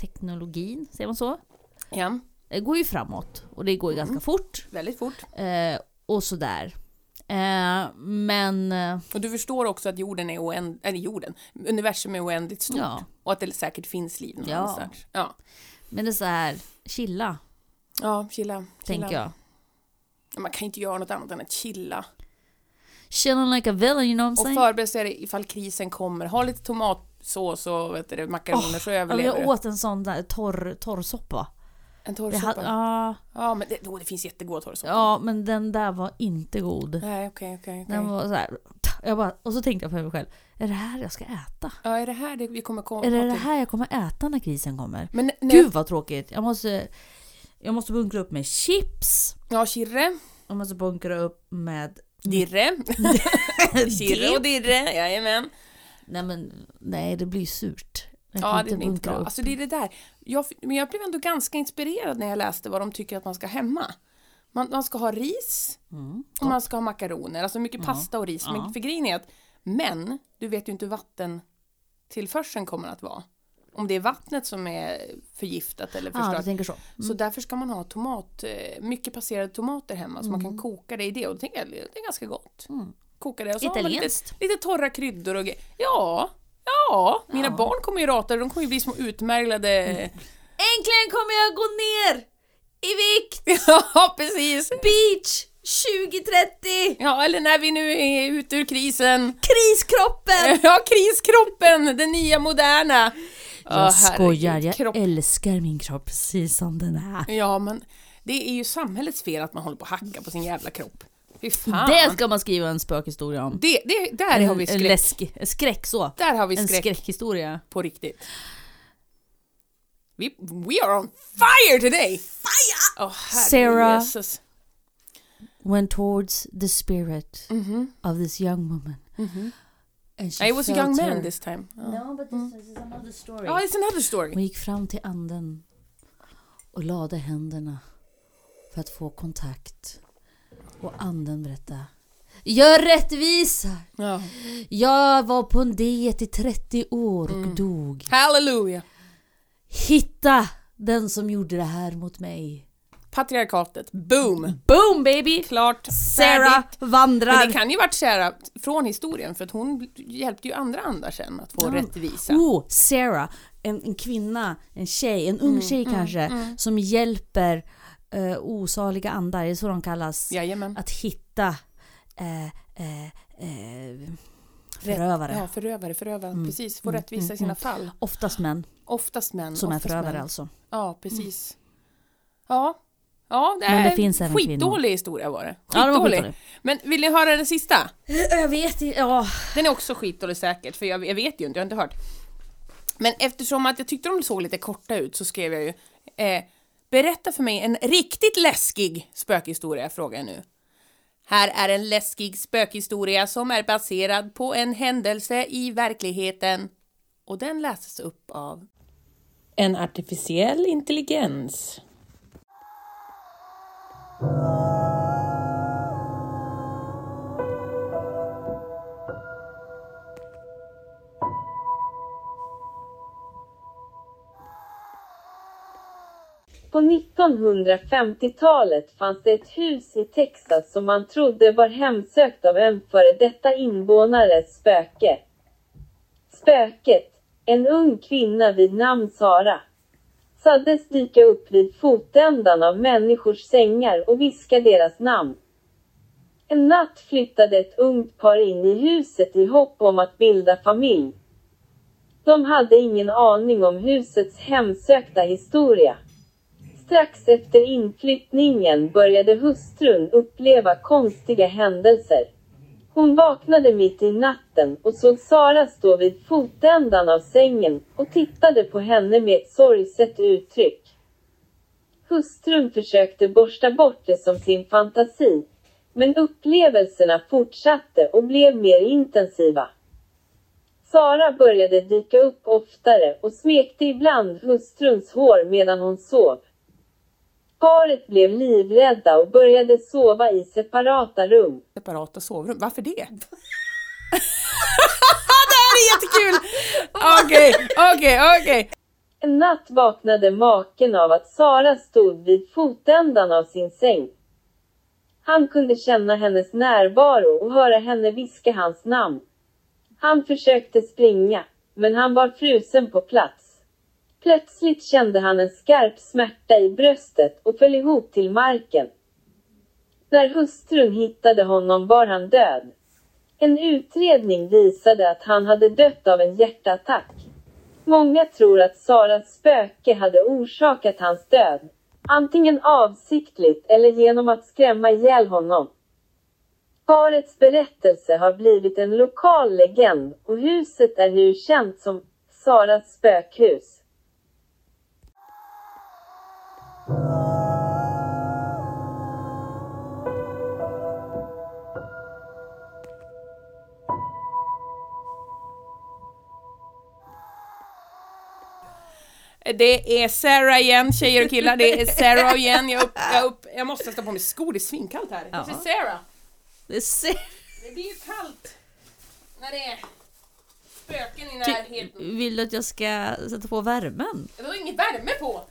teknologin, säger man så? Ja, Det går ju framåt och det går ju ganska fort. väldigt fort. Eh, och sådär. Eh, men eh, Och du förstår också att jorden är oändligt, eller jorden, universum är oändligt stort. Ja. Och att det säkert finns liv Ja. någonstans. Ja. Men det är så här, chilla, Ja, chilla. chilla. tänker jag. Man kan inte göra något annat än att chilla. Chilling like a villain, you know what I'm Och saying? förbereda sig ifall krisen kommer. Ha lite tomatsås och vet du, makaroner så Ja, överlever jag du. åt en sån där torr, torrsoppa. En Det torrsoppa. ja, Ja, men det, oh, det finns jättegoda torrsoppa. ja, men den där var inte god. Nej, okej, okej, okej. Den var så här, jag bara, och så tänkte jag på mig själv, är det här jag ska äta? Ja, är det här det vi kommer komma Är det det här jag kommer äta när krisen kommer? Men nej, Gud vad tråkigt! Jag måste, jag måste bunkra upp med chips. ja, Kirre, Jag måste bunkra upp med... Dirre, Kirre och Dirre, jajamän. Nej men, nej det blir surt. Jag Ja, det blir inte bra. upp. Alltså det är det där. Jag, men jag blev ändå ganska inspirerad när jag läste vad de tycker att man ska hemma. Man, man ska ha ris Mm. och man ska ha makaroner, alltså mycket pasta och ris. Men för grejen är att, men du vet ju inte hur vattentillförseln kommer att vara. Om det är vattnet som är förgiftat eller förstört. tänker så. Så därför ska man ha tomat, eh, mycket passerade tomater hemma så man kan koka det i det och tänker jag det är ganska gott. Mm. Koka det och så man lite, Italienskt. lite torra kryddor och grejer. Ja, ja, mina Ja. barn kommer ju rata det, de kommer ju bli små utmärglade... Äntligen kommer jag gå ner i vikt! ja, precis! Beach 2030! Ja, eller när vi nu är ute ur krisen. Kriskroppen! Ja, kriskroppen, den nya moderna. Jag Åh, skojar, jag kropp. älskar min kropp precis som den är. Ja, men det är ju samhällets fel att man håller på att hacka på sin jävla kropp. Det ska man skriva en spökhistoria om. det, det, där har vi En skräck. läsk, skräck så. Där har vi En skräck skräckhistoria. på riktigt. We, we are on fire today! Fire! Oh, Sarah. Jesus. Went towards the spirit Mhm, of this young woman. mhm. And she I was a young man her- this time. Ja, No, but this is another story. Ja, it's another story. Hon gick fram till anden. och lade händerna för att få kontakt. Och anden berättade. Gör rättvisa! Ja. Jag var på en diet i 30 år och dog. Halleluja! Hitta den som gjorde det här mot mig. Patriarkatet. Boom! Boom baby! Klart, Sarah färdigt. vandrar. Men det kan ju varit Sarah från historien för att hon hjälpte ju andra andar sen att få Ja. rättvisa. Oh, Sarah, en, en kvinna, en tjej, en ung tjej kanske, som hjälper uh, osaliga andar, det är så de kallas, Jajamän. att hitta eh, eh, eh, förövare. Ja, förövare, förövare. Precis, få rättvisa i sina fall. Oftast män Oftast män. som är oftast förövare män. alltså. Ja, precis. Ja. Ja, det Men det är finns även skitdålig historia var det. Ja, det var Skitdålig. skitdålig. Men vill ni höra den sista? Jag vet inte, ja. Den är också skitdålig säkert, för jag, jag vet ju inte, jag har inte hört. Men eftersom att jag tyckte de såg lite korta ut så skrev jag ju eh, Berätta för mig en riktigt läskig spökhistoria, frågar jag nu. Här är en läskig spökhistoria som är baserad på en händelse i verkligheten. Och den läses upp av en artificiell intelligens. På 1950-talet fanns det ett hus i Texas som man trodde var hemsökt av en före detta invånares spöke. Spöket, en ung kvinna vid namn Sara, sades dyka upp vid fotändan av människors sängar och viska deras namn. En natt flyttade ett ungt par in i huset i hopp om att bilda familj. De hade ingen aning om husets hemsökta historia. Strax efter inflyttningen började hustrun uppleva konstiga händelser. Hon vaknade mitt i natten och såg Sara stå vid fotändan av sängen och tittade på henne med ett sorgset uttryck. Hustrun försökte borsta bort det som sin fantasi, men upplevelserna fortsatte och blev mer intensiva. Sara började dyka upp oftare och smekte ibland hustruns hår medan hon sov. Paret blev livrädda och började sova i separata rum. Separata sovrum, varför det? det här är jättekul! Okej, okej, okej. En natt vaknade maken av att Sara stod vid fotändan av sin säng. Han kunde känna hennes närvaro och höra henne viska hans namn. Han försökte springa, men han var frusen på plats. Plötsligt kände han en skarp smärta i bröstet och föll ihop till marken. När hustrun hittade honom var han död. En utredning visade att han hade dött av en hjärtattack. Många tror att Saras spöke hade orsakat hans död. Antingen avsiktligt eller genom att skrämma ihjäl honom. Parets berättelse har blivit en lokal legend och huset är nu känt som Saras spökhus. Det är Sarah igen, tjejer och killar. Det är Sarah igen. Jag, upp, jag, upp, jag måste stå på mig skor, det är svinkallt här. Ja. Det är Sarah. Det ser... Det blir ju kallt när det är spöken i närheten. vill du att jag ska sätta på värmen? Det var inget värme på.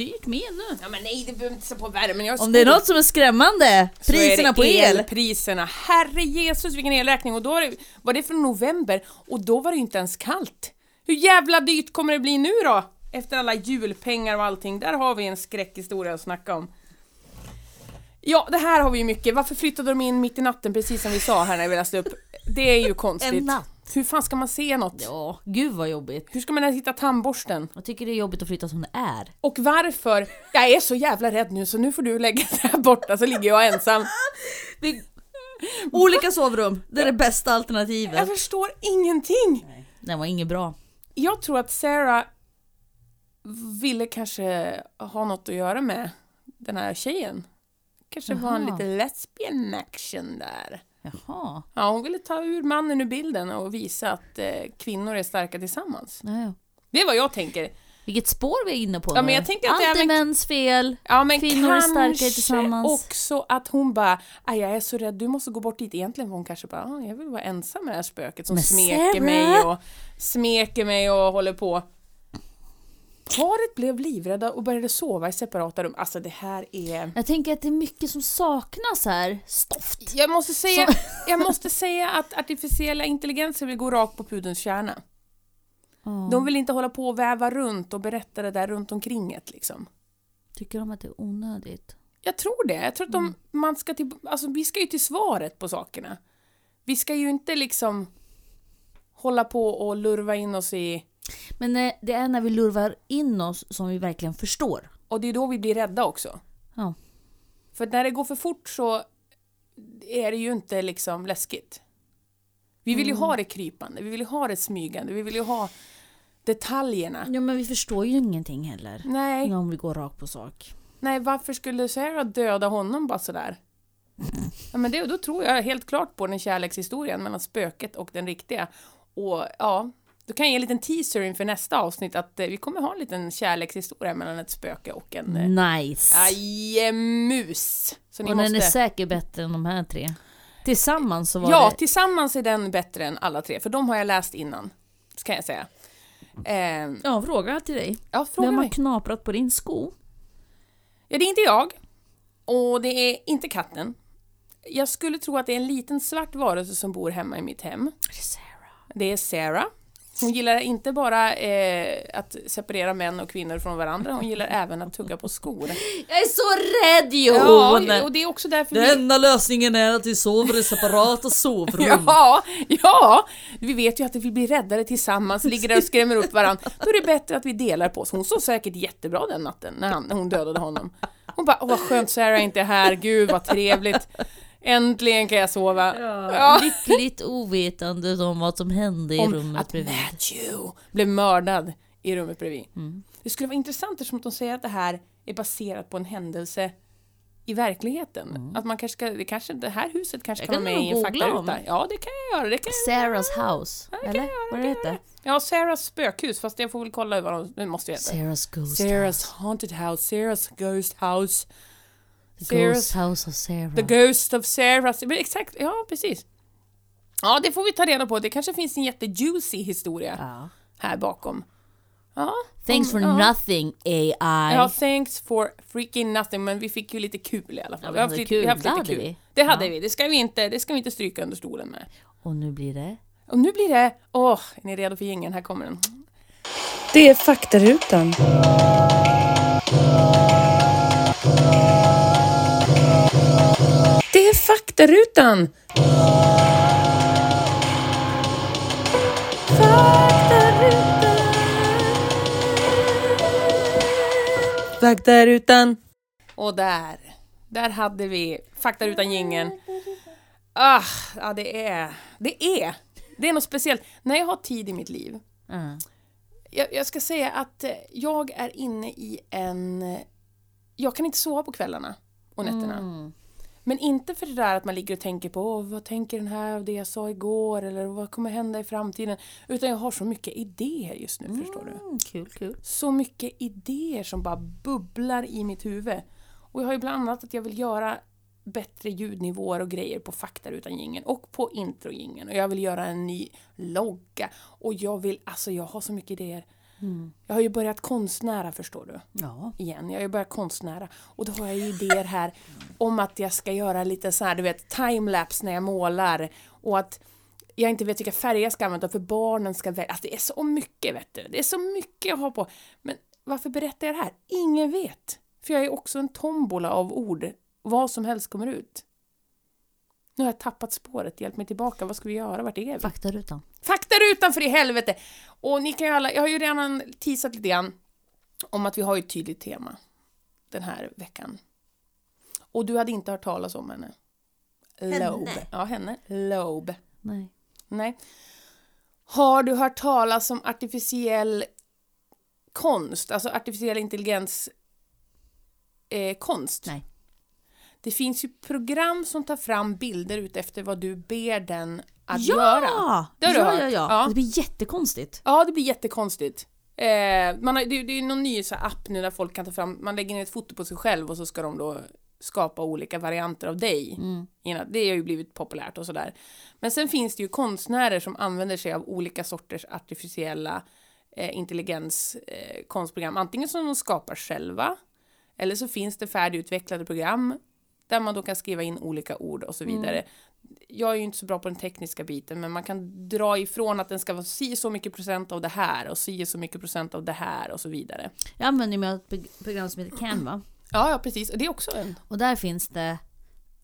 Dyrt med nu. Ja men nej, det behöver inte sätta på värmen. Jag har Om det är något som är skrämmande, Så är priserna det på el. Elpriserna. Herre Jesus vilken elräkning. Och då var det, var det från november och då var det ju inte ens kallt. Hur jävla dyrt kommer det bli nu då? Efter alla julpengar och allting. Där har vi en skräckhistoria att snacka om. Ja, det här har vi ju mycket. Varför flyttade de in mitt i natten precis som vi sa här när vi läste upp? Det är ju konstigt. En natt. Hur fan ska man se något? Ja, gud vad jobbigt. Hur ska man ens hitta tandborsten? Jag tycker det är jobbigt att flytta som det är. Och varför? Jag är så jävla rädd nu så nu får du lägga dig här borta så ligger jag ensam. Vi... Olika sovrum, det är det bästa alternativet. Jag förstår ingenting. Den var inget bra. Jag tror att Sarah ville kanske ha något att göra med den här tjejen. Kanske var en lite lesbian action där. Jaha. Ja, hon ville ta ur mannen ur bilden och visa att eh, kvinnor är starka tillsammans. Ja, ja. Det är vad jag tänker. Vilket spår vi är inne på Ja, nu. Allt är mäns fel. Ja, men Kvinnor är starkare tillsammans. också att hon bara, "Aj, jag är så rädd, du måste gå bort dit. Egentligen hon kanske bara, "Ah, jag vill vara ensam med det här spöket som Men smeker Sarah! mig och smeker mig och håller på. Paret blev livrädda och började sova i separata rum. Alltså det här är... Jag tänker att det är mycket som saknas här. Stoft. Jag måste säga, jag måste säga att artificiella intelligenser vill gå rakt på pudelns kärna. De vill inte hålla på och väva runt och berätta det där runt omkring ett liksom. Tycker de att det är onödigt? Jag tror det. Jag tror att de, man ska till, alltså, vi ska ju till svaret på sakerna. Vi ska ju inte liksom hålla på och lurva in oss i... Men eh, det är när vi lurvar in oss som vi verkligen förstår. Och det är då vi blir rädda också. Ja. För när det går för fort så är det ju inte liksom läskigt. Vi vill ju ha det krypande, vi vill ju ha det smygande, vi vill ju ha detaljerna. ja, men vi förstår ju ingenting heller. Nej, Om vi går rakt på sak. nej varför skulle Sarah döda honom bara sådär? Ja, men det, då tror jag helt klart på den kärlekshistorien mellan spöket och den riktiga. Och ja, då kan jag ge en liten teaser inför nästa avsnitt att eh, vi kommer ha en liten kärlekshistoria mellan ett spöke och en eh, Nice. Ajemus! Så Och måste... den är säkert bättre än de här tre. Tillsammans så var Ja, det... tillsammans är den bättre än alla tre, för de har jag läst innan. Ska jag säga. Eh, Ja, fråga till dig. ja, fråga Vem har mig. knaprat på din sko? Ja, det är inte jag. Och det är inte katten. Jag skulle tro att det är en liten svart varelse som bor hemma i mitt hem. Det är Sarah. Det är Sarah. Hon gillar inte bara eh, att separera män och kvinnor från varandra, hon gillar även att tugga på skor. Jag är så rädd Jon! Ja, och det är också därför vi... enda lösningen är att vi sover i separata sovrum. Ja, ja! Vi vet ju att vi blir räddare tillsammans, ligger där och skrämmer upp varandra. Då är det bättre att vi delar på oss. Hon sov säkert jättebra den natten när, han, när hon dödade honom. Hon bara, åh vad skönt Sarah inte är här, gud vad trevligt. Äntligen kan jag sova. Ja. Lyckligt ovetande om vad som hände i Om rummet att bredvid. Matthew blev mördad i rummet bredvid. Det skulle vara intressant eftersom de säger att det här är baserat på en händelse i verkligheten. Att man kanske ska, det kanske, det här huset kanske Jag kan vara kan med i en faktaruta. Ja, det kan jag göra. Det kan jag. Sarah's house. det kan Eller? jag göra, Vad det det kan jag heter? Ja, Sarahs spökhus, fast jag får väl kolla vad de, det måste jag heta. Sarah's ghost Sarah's haunted house, Sarah's ghost house, house. Ghost house of Sarah. the ghost of Sarah's, men exakt, ja precis. Ja, det får vi ta reda på. Det kanske finns en jättejuicy historia ja. här bakom. Ja. Thanks for ja. nothing AI. Ja, thanks for freaking nothing, men vi fick ju lite kul i alla fall. Ja, vi har hade haft kul. vi haft Det lite hade kul. vi. Det hade Ja. vi, det ska vi, inte, det ska vi inte stryka under stolen med. Och nu blir det... Och nu blir det, åh, är ni redo för gängen? Här kommer den. Det är faktarutan. Det är faktarutan! Faktarutan! Och där, där hade vi faktarutan gingen. Ah, ja det är, det är, det är något speciellt. När jag har tid i mitt liv Mm. jag, jag ska säga att eh, jag är inne i en... eh, Jag kan inte sova på kvällarna och nätterna. Mm. Men inte för det där att man ligger och tänker på Åh, vad tänker den här av det jag sa igår eller vad kommer hända i framtiden. Utan jag har så mycket idéer just nu, förstår du. Mm, kul, kul. Så mycket idéer som bara bubblar i mitt huvud. Och jag har ju bland annat att jag vill göra bättre ljudnivåer och grejer på fakta utan jingeln och på introjingeln. Och jag vill göra en ny logga. Och jag vill, alltså jag har så mycket idéer. Jag har ju börjat konstnära förstår du. Ja. Igen, jag har ju börjat konstnära. Och då har jag ju idéer här om att jag ska göra lite så här, du vet, timelapse när jag målar. Och att jag inte vet vilka färger jag ska använda för barnen ska välja. Alltså det är så mycket vet du. Det är så mycket jag har på. Men varför berättar jag det här? Ingen vet. För jag är också en tombola av ord. Vad som helst kommer ut. Nu har jag tappat spåret. Hjälp mig tillbaka. Vad ska vi göra? Vart är vi? Faktarutan. Faktarutan för i helvete! Och ni kan ju alla, jag har ju redan teasat lite grann om att vi har ett tydligt tema den här veckan. Och du hade inte hört talas om henne. Lobe. Ja, henne. Lobe. Nej. Nej. Har du hört talas om artificiell konst, alltså artificiell intelligens eh, konst? Nej. Det finns ju program som tar fram bilder ut efter vad du ber den att Ja! göra. Det har du ja, hört? ja, ja, Ja. Det blir jättekonstigt. Ja, det blir jättekonstigt. Eh, man har, det, det är någon ny så app nu där folk kan ta fram, man lägger in ett foto på sig själv och så ska de då skapa olika varianter av dig. Mm. Det har ju blivit populärt och sådär. Men sen finns det ju konstnärer som använder sig av olika sorters artificiella eh, intelligens eh. Antingen som de skapar själva eller så finns det färdigutvecklade program där man då kan skriva in olika ord och så vidare. Jag är ju inte så bra på den tekniska biten men man kan dra ifrån att den ska vara si så mycket procent av det här och si så mycket procent av det här och så vidare. Jag använder mig av ett prog- program som heter Canva. Ja, ja precis. Det är också en... Och där finns det,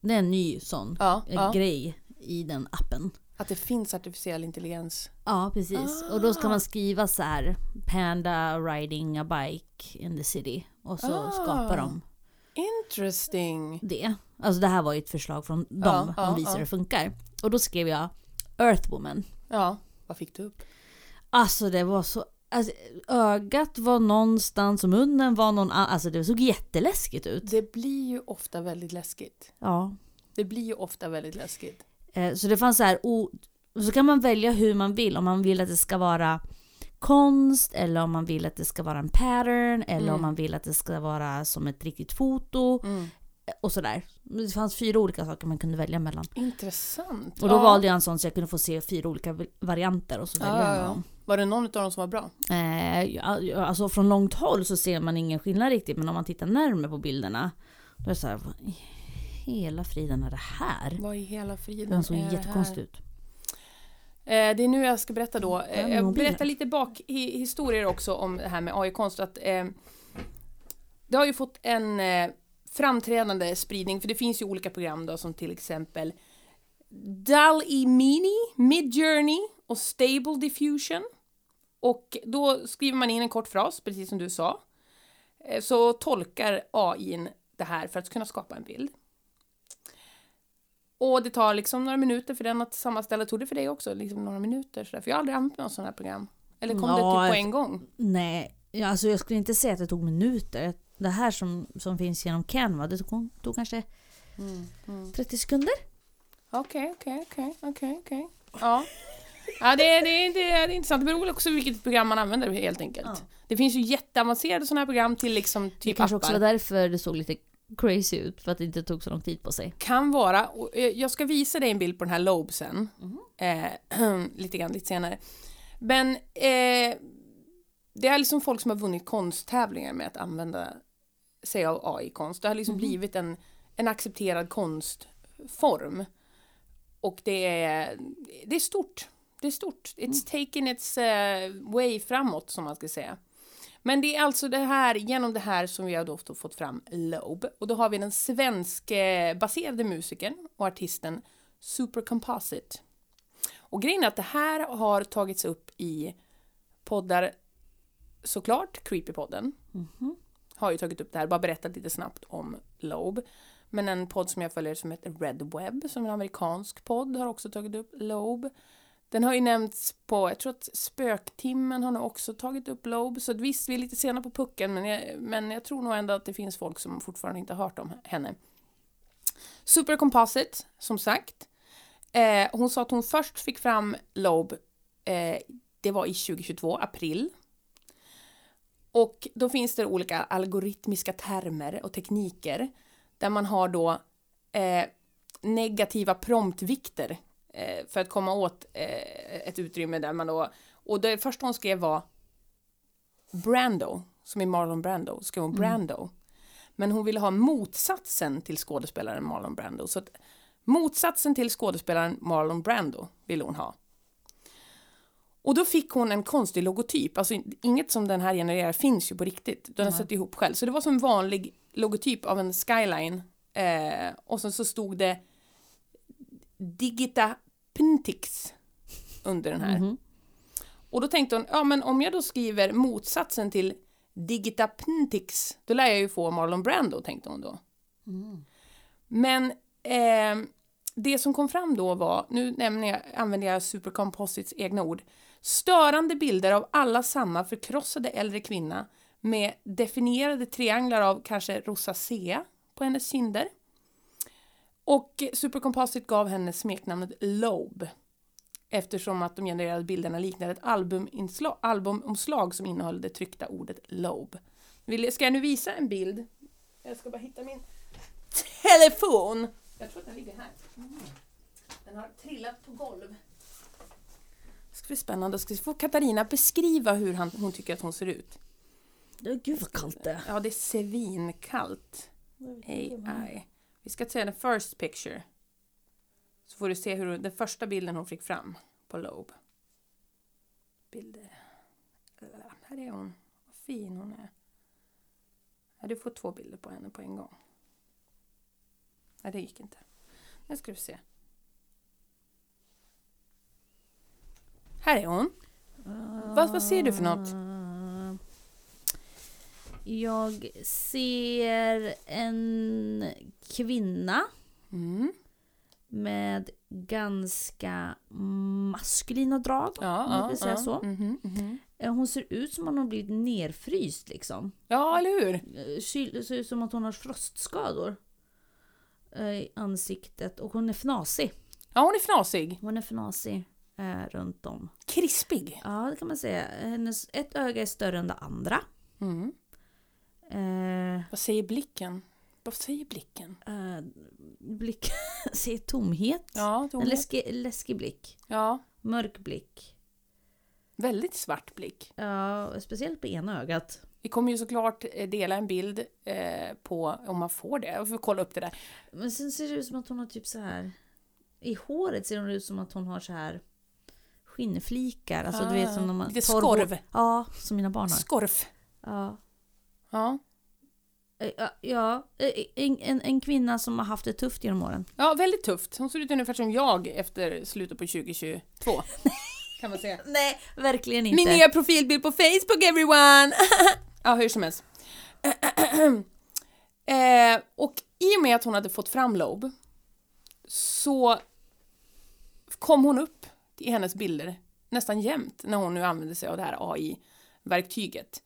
det är en ny sån Ja, ja. grej i den appen. Att det finns artificiell intelligens. Ja, precis. Och då ska man skriva så här Panda riding a bike in the city. Och så Ah. skapar de Interesting. det. Alltså det här var ju ett förslag från dem. Ja, ja, de visar ja. hur det funkar. Och då skrev jag Earthwoman. Ja, vad fick du upp? Alltså det var så... Alltså, ögat var någonstans och munnen var någon annan. Alltså det såg jätteläskigt ut. Det blir ju ofta väldigt läskigt. Ja. Det blir ju ofta väldigt läskigt. Eh, Så det fanns så här, och så kan man välja hur man vill. Om man vill att det ska vara konst eller om man vill att det ska vara en pattern eller Mm. om man vill att det ska vara som ett riktigt foto Mm. och sådär. Det fanns fyra olika saker man kunde välja mellan. Intressant. Och då ja. valde jag en sån så jag kunde få se fyra olika varianter och så Ja, välja ja, ja. Var det någon av dem som var bra? Eh, alltså från långt håll så ser man ingen skillnad riktigt men om man tittar närmare på bilderna då är det så här, vad i hela friden är det här? Vad i hela friden Den såg är det jättekonstig här? ut. Eh, det är nu jag ska berätta då. Eh, Ja, jag berättar lite bakhistorier också om det här med AI-konst. Att, eh, det har ju fått en framträdande spridning, för det finns ju olika program då som till exempel DAL-E Mini, Midjourney och Stable Diffusion. Och då skriver man in en kort fras, precis som du sa. Så tolkar AI det här för att kunna skapa en bild. Och det tar liksom några minuter för den att sammanställa. Tog det för dig också? Liksom några minuter? Sådär. För jag har aldrig använt något sådant här program. Eller kom det Ja, typ på en gång? Nej, ja, alltså jag skulle inte säga att det tog minuter. Det här som, som finns genom Canva, det tog, tog kanske Mm, 30 sekunder. Okej, okej, okej, okej, okej. Ja. Ja, det är, det, det är intressant. Det beror också på vilket program man använder helt enkelt. Ja. Det finns ju jätteavancerade sådana här program till liksom Det typ kanske appar. också var därför det såg lite crazy ut, för att det inte tog så lång tid på sig. Kan vara. Och jag ska visa dig en bild på den här Lobe sen. Mhm. Eh, lite grann lite senare. Men eh, det är liksom folk som har vunnit konsttävlingar med att använda sig av AI-konst. Det har liksom blivit en, en accepterad konstform. Och det är, det är stort. Det är stort. It's taken its eh, way framåt som man ska säga. Men det är alltså det här, genom det här som vi har då fått fram Lobe. Och då har vi den svenskbaserade musikern och artisten Super Composite. Och grejen är att det här har tagits upp i poddar såklart, Creepypodden har ju tagit upp det här, bara berättat lite snabbt om Lobe. Men en podd som jag följer som heter Red Web, som är en amerikansk podd, har också tagit upp Lobe. Den har ju nämnts på, jag tror att Spöktimmen har nog också tagit upp Lobe, så visst, vi är lite sena på pucken, men jag, men jag tror nog ändå att det finns folk som fortfarande inte har hört om henne. Super Composite, som sagt. Eh, hon sa att hon först fick fram Lobe, eh, det var i 2022, april. Och då finns det olika algoritmiska termer och tekniker där man har då eh, negativa promptvikter för att komma åt eh, ett utrymme där man då... Och det första hon skrev var Brando, som är Marlon Brando, skrev hon Brando. Men hon ville ha motsatsen till skådespelaren Marlon Brando. Så att motsatsen till skådespelaren Marlon Brando ville hon ha. Och då fick hon en konstig logotyp, alltså inget som den här genererar finns ju på riktigt. Den har satt ihop själv. Så det var som en vanlig logotyp av en skyline. Eh, och sen så stod det Digita Pintix under den här. Mhm. Och då tänkte hon, ja men om jag då skriver motsatsen till Digita Pintix, då lär jag ju få Marlon Brando, tänkte hon då. Men eh, det som kom fram då var, nu nämner jag, använder jag Supercomposites egna ord, störande bilder av alla samma förkrossade äldre kvinna med definierade trianglar av kanske rosacea på hennes kinder. Och Supercomposite gav henne smeknamnet Lobe. eftersom att de genererade bilderna liknade ett albumomslag som innehöll det tryckta ordet Lobe. Vill, ska jag nu visa en bild? Jag ska bara hitta min telefon. Jag tror att den ligger här. Den har trillat på golv. Det ska bli spännande. Ska vi få Katarina beskriva hur han, hon tycker att hon ser ut? Gud vad kallt det är. Ja, det är svinkallt. AI. Vi ska säga the first picture. Så får du se hur den första bilden hon fick fram på Lobe. Bilder. Här är hon. Vad fin hon är. Ja, du får två bilder på henne på en gång. Nej, det gick inte. Nu ska du se. Här är hon. Vad, vad ser du för något? Jag ser en kvinna Mm. med ganska maskulina drag. Ja, om man ja, vill säga ja. så. Mhm, mhm. Eh, Hon ser ut som att hon har blivit nerfryst liksom. Ja, eller hur? Eh, kyl- ser ut som att hon har frostskador eh, i ansiktet och hon är fnasig. Ja, hon är fnasig. Hon är fnasig eh, runt om. Krispig. Ja, det kan man säga. Hennes, ett öga är större än det andra. Mm. Eh, Vad säger blicken? Vad säger blicken? eh, blick, ser tomhet. Ja, En läskig, läskig blick. ja, Mörk blick. väldigt svart blick. Ja, speciellt på ena ögat. Vi kommer ju såklart eh, dela en bild eh, på, om man får det, jag får kolla upp det där. Men sen ser det ut som att hon har typ så här. I håret ser hon ut som att hon har så här skinnflikar. Alltså du vet som när man Ah, lite torr skorv. hår- Ja, som mina barn har. Skorf. Ja. Ja. Eh, ja, Ja, eh, en, en, en kvinna som har haft det tufft genom åren. ja, väldigt tufft. Hon ser ut ungefär som jag efter slutet på 2022. kan man säga. Nej, verkligen inte. Min nya profilbild på Facebook everyone! ja, hur som helst. eh, och i och med att hon hade fått fram Lobe så kom hon upp i hennes bilder nästan jämt när hon nu använde sig av det här AI-verktyget.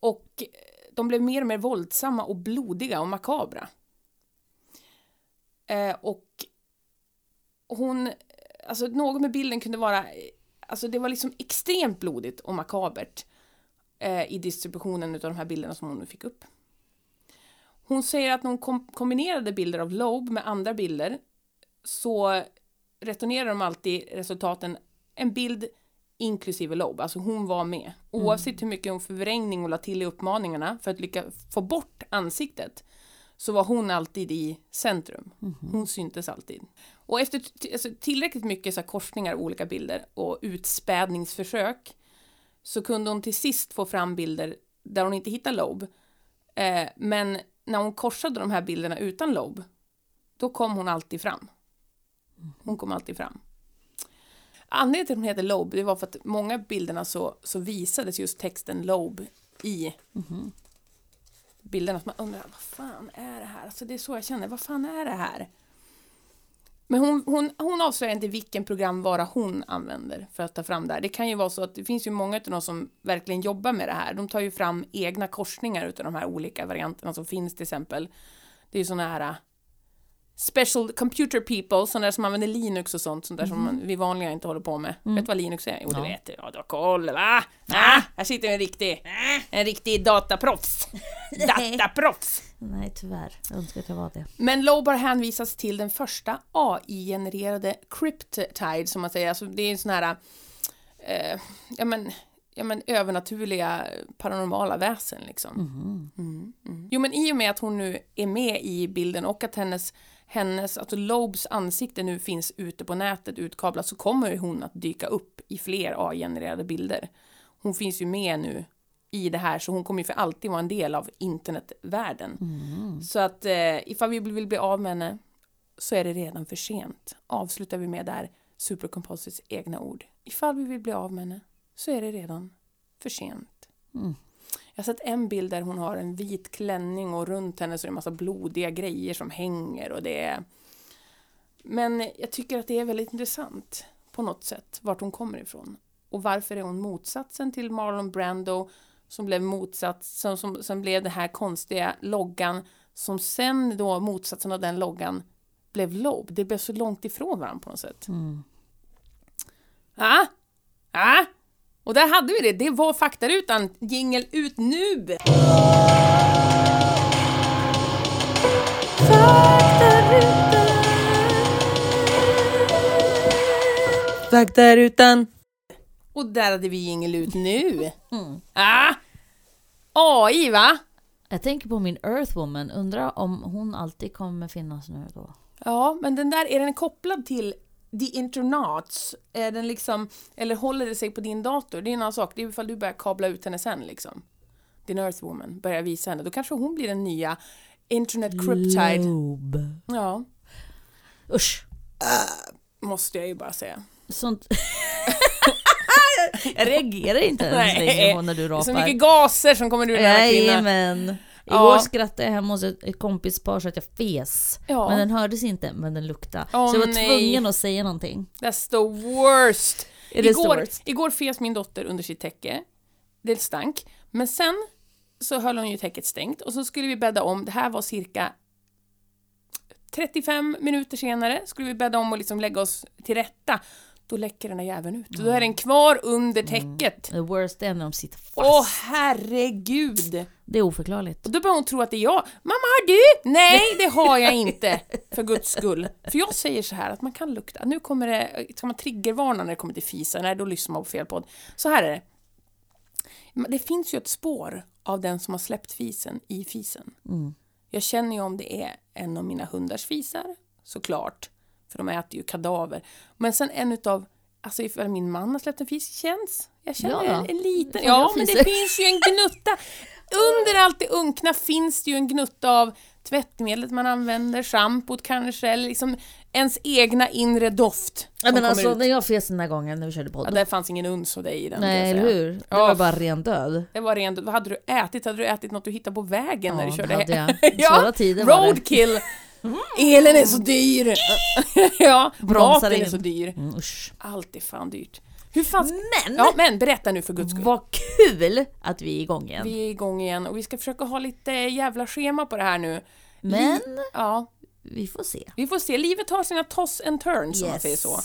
Och eh, de blev mer och mer våldsamma och blodiga och makabra. Eh, och hon, alltså något med bilden kunde vara, eh, alltså det var liksom extremt blodigt och makabert eh, i distributionen av de här bilderna som hon nu fick upp. Hon säger att när hon kom kombinerade bilder av Lobe med andra bilder så returnerar de alltid resultaten en bild inklusive Lobe, alltså hon var med. Oavsett hur mycket hon förvrängning och la till i uppmaningarna för att lyckas få bort ansiktet så var hon alltid i centrum. Hon syntes alltid. Och efter alltså, tillräckligt mycket så här, korsningar av olika bilder och utspädningsförsök så kunde hon till sist få fram bilder där hon inte hittade Lobe. Eh, men när hon korsade de här bilderna utan Lobe, då kom hon alltid fram. Hon kom alltid fram. Anledningen till att hon heter Lobe, det var för att många bilderna så, så visades just texten Lobe i bilderna. Så man undrar, vad fan är det här? Alltså det är så jag känner, vad fan är det här? Men hon, hon, hon avslöjar inte vilken programvara hon använder för att ta fram det här. Det kan ju vara så att det finns ju många av dem som verkligen jobbar med det här. De tar ju fram egna korsningar utav de här olika varianterna som finns till exempel. Det är ju sådana här special computer people, sådana där som använder Linux och sånt, sånt där som man, vi vanliga inte håller på med. Vet du vad Linux är? Jo, Ja. vet du. Ja, du har koll, va? Ah, här sitter en riktig, en riktig dataproffs. Dataproffs! Nej, tyvärr. Jag önskar att jag var det. Men Lobar hänvisas till den första AI-genererade cryptide, som man säger. Alltså, det är en sån här, eh, ja men, ja men övernaturliga paranormala väsen liksom. Mm, mm. Jo men i och med att hon nu är med i bilden och att hennes, hennes alltså Lobes ansikte nu finns ute på nätet utkablat så kommer hon att dyka upp i fler AI-genererade bilder. Hon finns ju med nu i det här så hon kommer ju för alltid vara en del av internetvärlden. Så att eh, ifall vi vill bli av med henne så är det redan för sent. Avslutar vi med där Supercomposites egna ord. Ifall vi vill bli av med henne så är det redan för sent. Mm. Jag har sett en bild där hon har en vit klänning och runt henne så är det en massa blodiga grejer som hänger och det är... Men jag tycker att det är väldigt intressant på något sätt vart hon kommer ifrån. Och varför är hon motsatsen till Marlon Brando som blev motsats, som, som, som blev den här konstiga loggan som sen då motsatsen av den loggan blev Lob. Det blev så långt ifrån varandra på något sätt. Mm. Ja? Ja? Och där hade vi det. Det var faktarutan. Jingel ut nu! Faktarutan. Och där hade vi jingel ut nu. Mm. Ah! AI va? Jag tänker på min Earthwoman, undrar om hon alltid kommer finnas nu då? Ja, men den där, är den kopplad till the internats? Är den liksom, eller håller det sig på din dator? Det är en annan sak, det är ifall du börjar kabla ut henne sen liksom. Din Earthwoman, börjar visa henne. Då kanske hon blir den nya Internet Cryptide. Globe. Ja, Usch! måste jag ju bara säga. Sånt... jag reagerar inte ens längre när du är så rapar. mycket gaser som kommer ur den här kvinnan. Jajamän! Igår skrattade jag hemma hos ett, ett kompispar så att jag fes. Men den hördes inte, men den luktade. Åh, så jag var nej. tvungen att säga någonting. That's the worst! It is the Igår, worst. igår fes min dotter under sitt täcke. Det stank. Men sen så höll hon ju täcket stängt och så skulle vi bädda om. Det här var cirka 35 minuter senare skulle vi bädda om och liksom lägga oss till rätta. Då läcker den här jäveln ut. Och då är den kvar under täcket. The worst är när de sitter fast. Åh herregud! Det är oförklarligt. Och då börjar hon tro att det är jag. Mamma har du? Nej, det har jag inte. För guds skull. För jag säger så här att man kan lukta. Nu kommer det, ska man triggervarna när det kommer till fisa? Nej, då lyssnar man på fel podd. Så här är det. Det finns ju ett spår av den som har släppt fisen i fisen. Mm. Jag känner ju om det är en av mina hundars fisar, såklart. För de äter ju kadaver. Men sen en utav, alltså ifall min man har släppt en fis, känns. Jag känner Ja, en liten, ja men det finns ju en gnutta. Under allt det unkna finns det ju en gnutta av tvättmedlet man använder, schampot kanske, eller liksom ens egna inre doft. Ja, men alltså, ut. när jag fes den där gången när vi körde Ja, podd. där fanns ingen uns av dig i den. Nej, eller hur? Det Ja. var bara ren död. Det var rent, vad hade du ätit? Hade du ätit något du hittade på vägen när Ja, du det körde hade hem? jag. Svåra tider var det. Roadkill! Elen är så dyr! ja, maten är så dyr. Mm, usch. Allt är fan dyrt. Hur fan... Men! Ja, men berätta nu för guds skull. Vad kul att vi är igång igen. Vi är igång igen och vi ska försöka ha lite jävla schema på det här nu. Men Ja, vi får se. vi får se. Livet har sina toss and turns, om man säger så.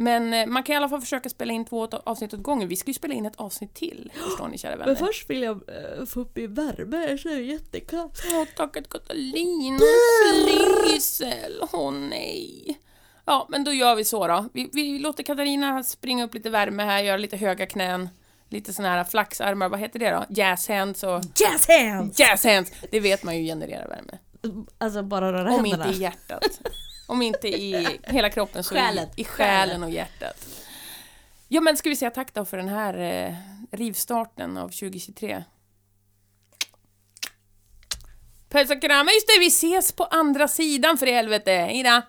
Men eh, man kan i alla fall försöka spela in två avsnitt åt gången. Vi ska ju spela in ett avsnitt till, förstår ni kära vänner. först vill jag uh, få upp i värme, så är det jättekallt. Åh, tacket Katalina, Flisel, åh nej. Ja, men då gör vi så då. Vi, vi låter Katarina springa upp lite värme här, göra lite höga knän, lite såna här flaxarmar, vad heter det då? Jazz hands och... Jazz hands! Jazz hands! Det vet man ju genererar värme. Alltså bara röra Om händerna. inte i hjärtat. Om inte i hela kroppen så själen. i, själen och hjärtat. Ja men ska vi säga tack då för den här eh, rivstarten av 2023. Puss och kram, just det, vi ses på andra sidan för i helvete, hejdå!